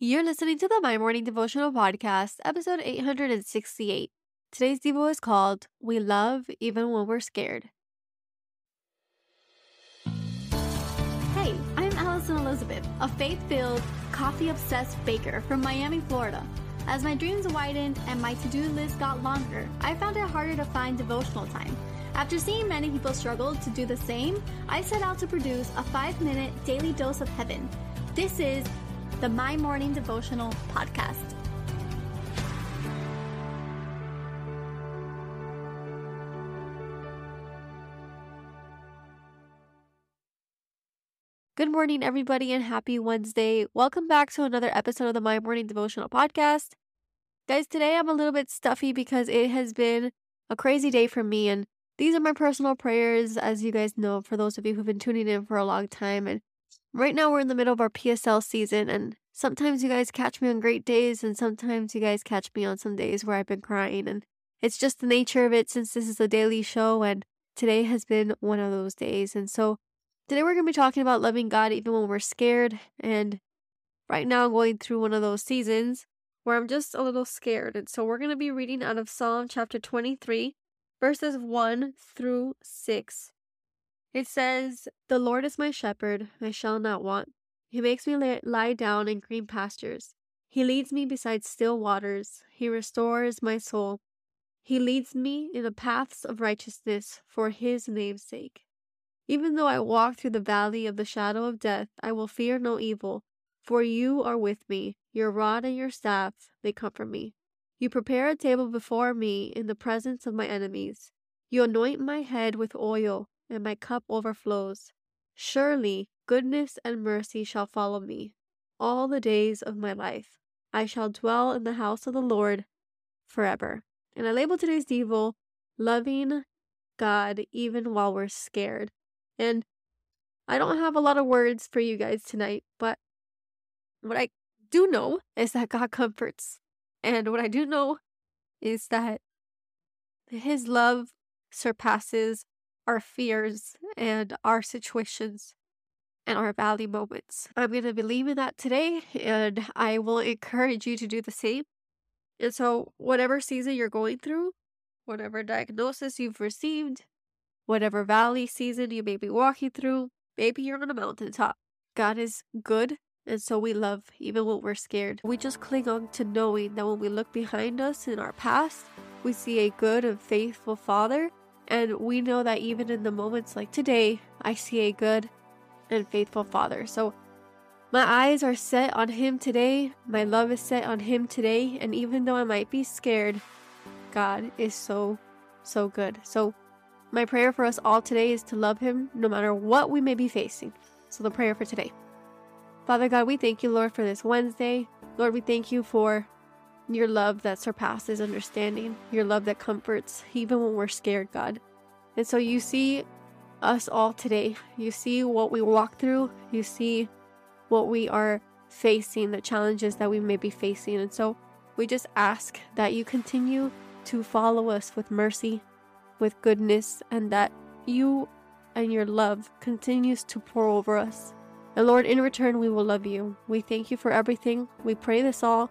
You're listening to the My Morning Devotional Podcast, episode 868. Today's Devo is called We Love Even When We're Scared. Hey, I'm Alison Elizabeth, a faith filled, coffee obsessed baker from Miami, Florida. As my dreams widened and my to do list got longer, I found it harder to find devotional time. After seeing many people struggle to do the same, I set out to produce a five minute daily dose of heaven. This is the My Morning Devotional Podcast. Good morning, everybody, and happy Wednesday. Welcome back to another episode of the My Morning Devotional Podcast. Guys, today I'm a little bit stuffy because it has been a crazy day for me, and these are my personal prayers, as you guys know, for those of you who've been tuning in for a long time. And right now we're in the middle of our PSL season, and sometimes you guys catch me on great days, and sometimes you guys catch me on some days where I've been crying. And it's just the nature of it since this is a daily show, and today has been one of those days. And so today we're going to be talking about loving God even when we're scared. And right now, I'm going through one of those seasons where I'm just a little scared. And so we're going to be reading out of Psalm chapter 23, verses 1 through 6. It says, The Lord is my shepherd, I shall not want. He makes me lie down in green pastures. He leads me beside still waters. He restores my soul. He leads me in the paths of righteousness for his name's sake. Even though I walk through the valley of the shadow of death, I will fear no evil, for you are with me. Your rod and your staff, they comfort me. You prepare a table before me in the presence of my enemies. You anoint my head with oil and my cup overflows. Surely goodness and mercy shall follow me all the days of my life. I shall dwell in the house of the Lord forever. And I label today's Devo loving God even while we're scared. And I don't have a lot of words for you guys tonight, but what I do know is that God comforts. And what I do know is that His love surpasses our fears and our situations and our valley moments. I'm going to believe in that today, and I will encourage you to do the same. And so, whatever season you're going through, whatever diagnosis you've received, whatever valley season you may be walking through, maybe you're on a mountaintop. God is good, and so we love even when we're scared. We just cling on to knowing that when we look behind us in our past, we see a good and faithful Father and we know that even in the moments like today, I see a good and faithful Father. So my eyes are set on Him today. My love is set on Him today. And even though I might be scared, God is so, so good. So my prayer for us all today is to love Him no matter what we may be facing. So the prayer for today. Father God, we thank you, Lord, for this Wednesday. Lord, we thank you for your love that surpasses understanding, your love that comforts even when we're scared, God. And so you see us all today. You see what we walk through, you see what we are facing, the challenges that we may be facing. And so we just ask that you continue to follow us with mercy, with goodness, and that you and your love continues to pour over us. And Lord, in return, we will love you. We thank you for everything. We pray this all